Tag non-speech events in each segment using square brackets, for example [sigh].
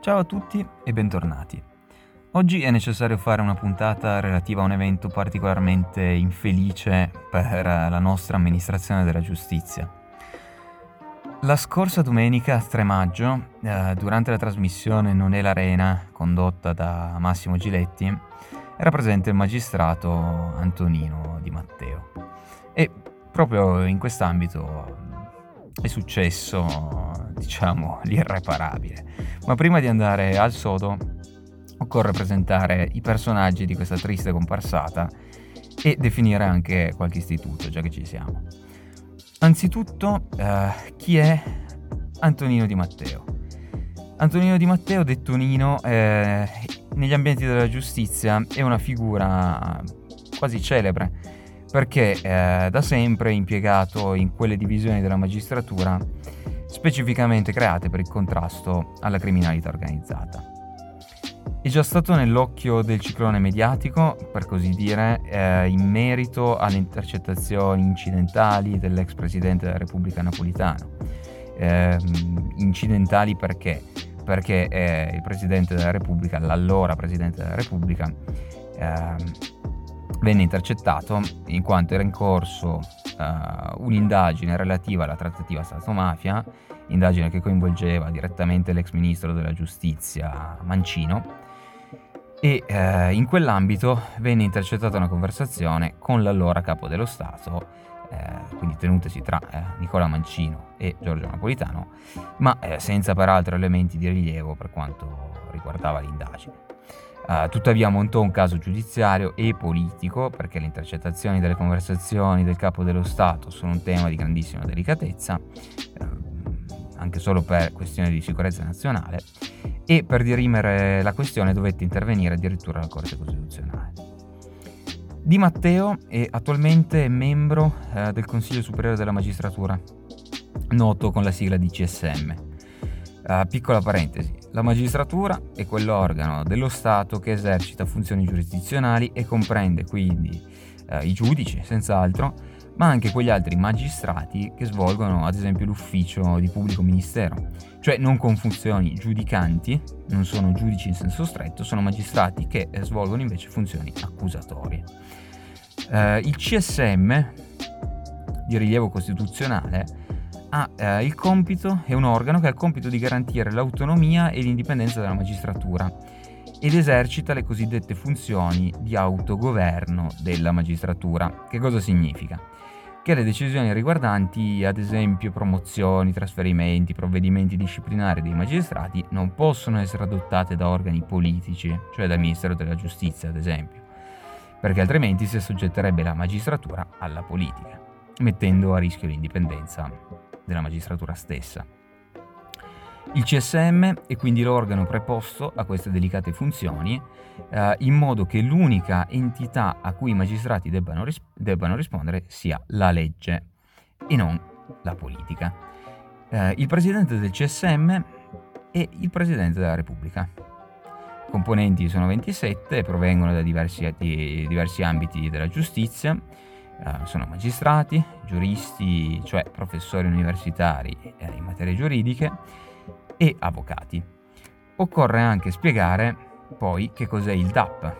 Ciao a tutti e bentornati. Oggi è necessario fare una puntata relativa a un evento particolarmente infelice per la nostra amministrazione della giustizia. La scorsa domenica 3 maggio, eh, durante la trasmissione Non è l'arena, condotta da Massimo Giletti, era presente il magistrato Antonino Di Matteo. E proprio in quest'ambito è successo, diciamo, [laughs] l'irreparabile. Ma prima di andare al sodo, occorre presentare i personaggi di questa triste comparsata e definire anche qualche istituto, già che ci siamo. Anzitutto, eh, chi è Antonino Di Matteo? Antonino Di Matteo, detto Nino, eh, negli ambienti della giustizia è una figura quasi celebre perché eh, da sempre è impiegato in quelle divisioni della magistratura specificamente create per il contrasto alla criminalità organizzata. È già stato nell'occhio del ciclone mediatico, per così dire, eh, in merito alle intercettazioni incidentali dell'ex presidente della Repubblica Napolitano. Eh, incidentali perché? Perché eh, il presidente della Repubblica, l'allora presidente della Repubblica, ehm, venne intercettato in quanto era in corso uh, un'indagine relativa alla trattativa Stato-mafia, indagine che coinvolgeva direttamente l'ex ministro della giustizia Mancino, e uh, in quell'ambito venne intercettata una conversazione con l'allora capo dello Stato, uh, quindi tenutesi tra Nicola Mancino e Giorgio Napolitano, ma senza peraltro elementi di rilievo per quanto riguardava l'indagine. Uh, tuttavia montò un caso giudiziario e politico perché le intercettazioni delle conversazioni del capo dello Stato sono un tema di grandissima delicatezza, uh, anche solo per questioni di sicurezza nazionale, e per dirimere la questione dovette intervenire addirittura la Corte Costituzionale. Di Matteo è attualmente membro uh, del Consiglio Superiore della Magistratura, noto con la sigla di CSM. piccola parentesi, la magistratura è quell'organo dello Stato che esercita funzioni giurisdizionali e comprende quindi eh, i giudici, senz'altro, ma anche quegli altri magistrati che svolgono ad esempio l'ufficio di pubblico ministero, cioè non con funzioni giudicanti, non sono giudici in senso stretto, sono magistrati che eh, svolgono invece funzioni accusatorie. Eh, il CSM di rilievo costituzionale ha eh, il compito, è un organo che ha il compito di garantire l'autonomia e l'indipendenza della magistratura ed esercita le cosiddette funzioni di autogoverno della magistratura. Che cosa significa? Che le decisioni riguardanti, ad esempio, promozioni, trasferimenti, provvedimenti disciplinari dei magistrati non possono essere adottate da organi politici, cioè dal Ministero della Giustizia, ad esempio, perché altrimenti si assoggetterebbe la magistratura alla politica, mettendo a rischio l'indipendenza della magistratura stessa. Il CSM è quindi l'organo preposto a queste delicate funzioni, eh, in modo che l'unica entità a cui i magistrati debbano, ris- debbano rispondere sia la legge e non la politica. Eh, il presidente del CSM è il presidente della Repubblica. I componenti sono 27 e provengono da diversi, diversi ambiti della giustizia, sono magistrati, giuristi, cioè professori universitari eh, in materie giuridiche e avvocati. Occorre anche spiegare poi che cos'è il DAP.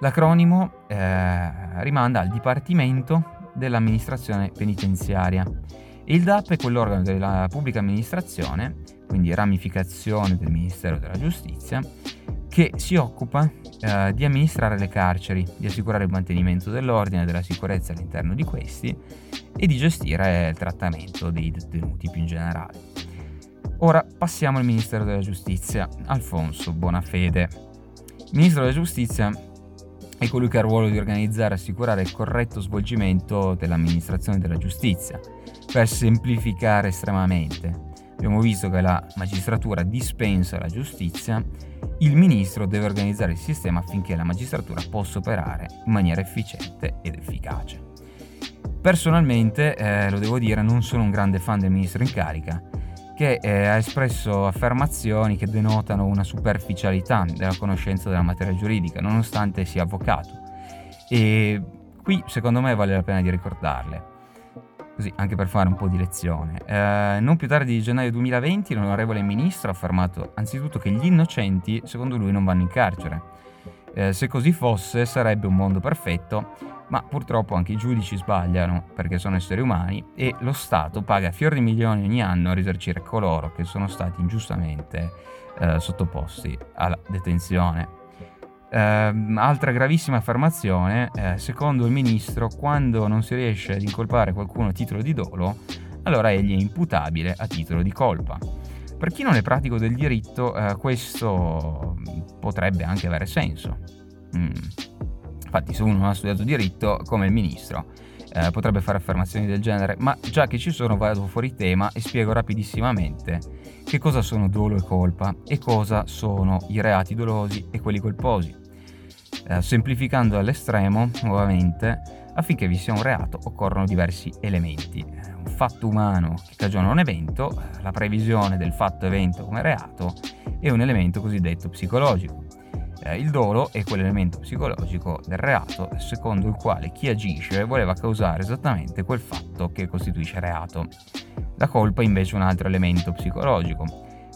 L'acronimo eh, rimanda al Dipartimento dell'Amministrazione Penitenziaria il DAP è quell'organo della pubblica amministrazione, quindi ramificazione del Ministero della Giustizia, che si occupa eh, di amministrare le carceri, di assicurare il mantenimento dell'ordine e della sicurezza all'interno di questi e di gestire il trattamento dei detenuti più in generale. Ora passiamo al Ministero della Giustizia, Alfonso Bonafede. Il Ministro della Giustizia è colui che ha il ruolo di organizzare e assicurare il corretto svolgimento dell'amministrazione della giustizia, per semplificare estremamente. Abbiamo visto che la magistratura dispensa la giustizia il ministro deve organizzare il sistema affinché la magistratura possa operare in maniera efficiente ed efficace. Personalmente, eh, lo devo dire, non sono un grande fan del ministro in carica, che eh, ha espresso affermazioni che denotano una superficialità della conoscenza della materia giuridica, nonostante sia avvocato. E qui, secondo me, vale la pena di ricordarle. Così, anche per fare un po' di lezione. Eh, non più tardi di gennaio 2020 l'onorevole ministro ha affermato anzitutto che gli innocenti, secondo lui, non vanno in carcere. Eh, se così fosse sarebbe un mondo perfetto, ma purtroppo anche i giudici sbagliano perché sono esseri umani e lo Stato paga fior di milioni ogni anno a risarcire coloro che sono stati ingiustamente eh, sottoposti alla detenzione. Eh, altra gravissima affermazione, eh, secondo il ministro, quando non si riesce ad incolpare qualcuno a titolo di dolo, allora egli è imputabile a titolo di colpa. Per chi non è pratico del diritto, eh, questo potrebbe anche avere senso. Mm. Infatti, se uno non ha studiato diritto, come il ministro, eh, potrebbe fare affermazioni del genere, ma già che ci sono vado fuori tema e spiego rapidissimamente che cosa sono dolo e colpa e cosa sono i reati dolosi e quelli colposi. Eh, semplificando all'estremo, nuovamente, affinché vi sia un reato occorrono diversi elementi. Un fatto umano che cagiona un evento, la previsione del fatto evento come reato e un elemento cosiddetto psicologico. Eh, il dolo è quell'elemento psicologico del reato secondo il quale chi agisce voleva causare esattamente quel fatto che costituisce reato. La colpa invece è un altro elemento psicologico,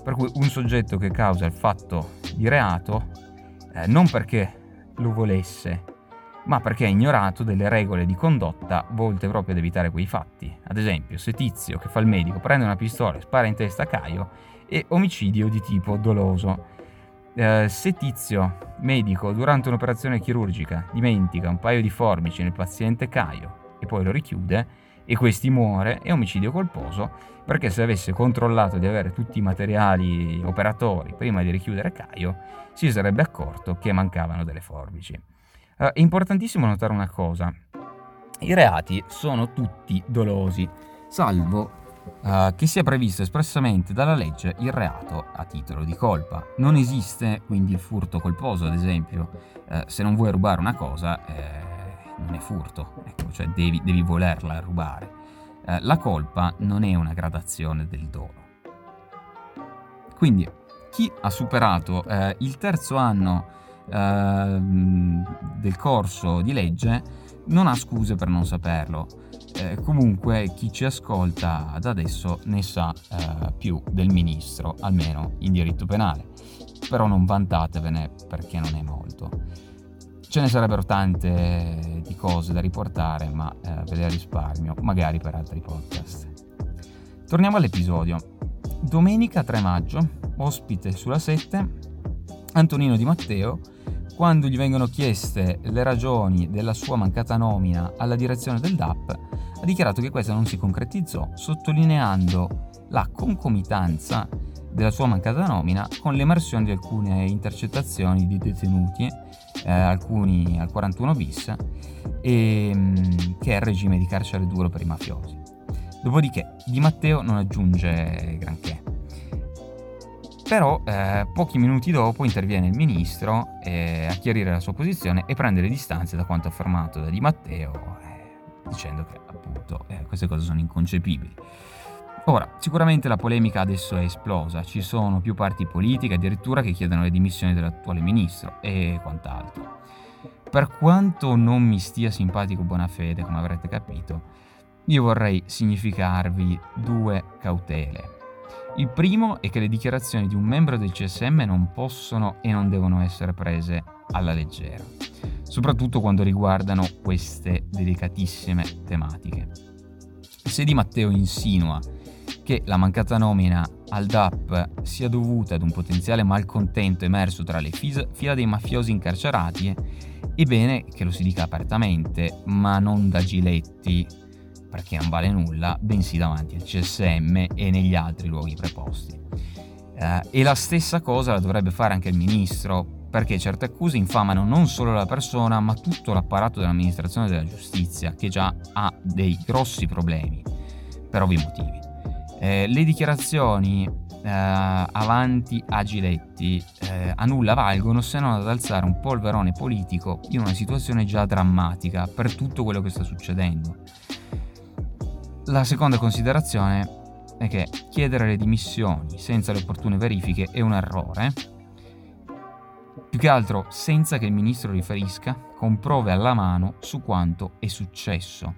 per cui un soggetto che causa il fatto di reato eh, non perché lo volesse, ma perché ha ignorato delle regole di condotta volte proprio ad evitare quei fatti. Ad esempio, se Tizio, che fa il medico, prende una pistola e spara in testa a Caio, è omicidio di tipo doloso. Eh, se Tizio, medico, durante un'operazione chirurgica dimentica un paio di forbici nel paziente Caio e poi lo richiude, e questi muore, è omicidio colposo perché se avesse controllato di avere tutti i materiali operatori prima di richiudere Caio, si sarebbe accorto che mancavano delle forbici. Uh, è importantissimo notare una cosa, i reati sono tutti dolosi, salvo uh, che sia previsto espressamente dalla legge il reato a titolo di colpa. Non esiste quindi il furto colposo, ad esempio, uh, se non vuoi rubare una cosa, eh, non è furto, ecco, cioè devi, devi volerla rubare. Eh, la colpa non è una gradazione del dono. Quindi chi ha superato eh, il terzo anno eh, del corso di legge non ha scuse per non saperlo. Eh, comunque chi ci ascolta da adesso ne sa eh, più del ministro, almeno in diritto penale. Però non vantatevene perché non è molto. Ce ne sarebbero tante di cose da riportare, ma eh, ve le risparmio, magari per altri podcast. Torniamo all'episodio. Domenica 3 maggio, ospite sulla 7, Antonino Di Matteo, quando gli vengono chieste le ragioni della sua mancata nomina alla direzione del DAP, ha dichiarato che questa non si concretizzò, sottolineando la concomitanza della sua mancata nomina con l'emersione di alcune intercettazioni di detenuti, eh, alcuni al 41 bis, e, mm, che è il regime di carcere duro per i mafiosi. Dopodiché Di Matteo non aggiunge granché. Però eh, pochi minuti dopo interviene il ministro eh, a chiarire la sua posizione e prende le distanze da quanto affermato da Di Matteo, eh, dicendo che appunto eh, queste cose sono inconcepibili. Ora, sicuramente la polemica adesso è esplosa, ci sono più parti politiche addirittura che chiedono le dimissioni dell'attuale ministro e quant'altro. Per quanto non mi stia simpatico Bonafede, come avrete capito, io vorrei significarvi due cautele. Il primo è che le dichiarazioni di un membro del CSM non possono e non devono essere prese alla leggera, soprattutto quando riguardano queste delicatissime tematiche. Se Di Matteo insinua che la mancata nomina al DAP sia dovuta ad un potenziale malcontento emerso tra le fila dei mafiosi incarcerati, è bene che lo si dica apertamente, ma non da giletti, perché non vale nulla, bensì davanti al CSM e negli altri luoghi preposti. Eh, e la stessa cosa la dovrebbe fare anche il ministro, perché certe accuse infamano non solo la persona, ma tutto l'apparato dell'amministrazione della giustizia, che già ha dei grossi problemi, per ovvi motivi. Eh, le dichiarazioni eh, avanti a Giletti eh, a nulla valgono se non ad alzare un polverone politico in una situazione già drammatica per tutto quello che sta succedendo. La seconda considerazione è che chiedere le dimissioni senza le opportune verifiche è un errore, più che altro senza che il ministro riferisca con prove alla mano su quanto è successo.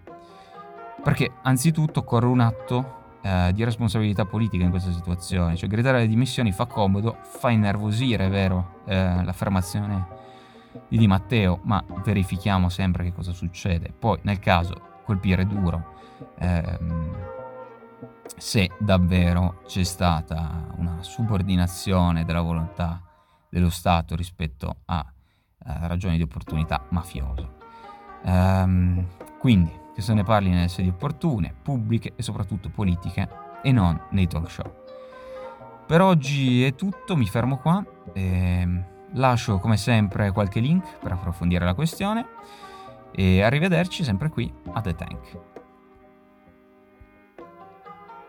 Perché anzitutto corre un atto eh, di responsabilità politica in questa situazione, cioè gridare le dimissioni fa comodo, fa innervosire, è vero, eh, l'affermazione di Di Matteo, ma verifichiamo sempre che cosa succede. Poi nel caso colpire duro, ehm, se davvero c'è stata una subordinazione della volontà dello Stato rispetto a eh, ragioni di opportunità mafioso. Ehm, quindi che se ne parli nelle sedi opportune, pubbliche e soprattutto politiche e non nei talk show. Per oggi è tutto, mi fermo qua. E lascio come sempre qualche link per approfondire la questione e arrivederci sempre qui a The Tank.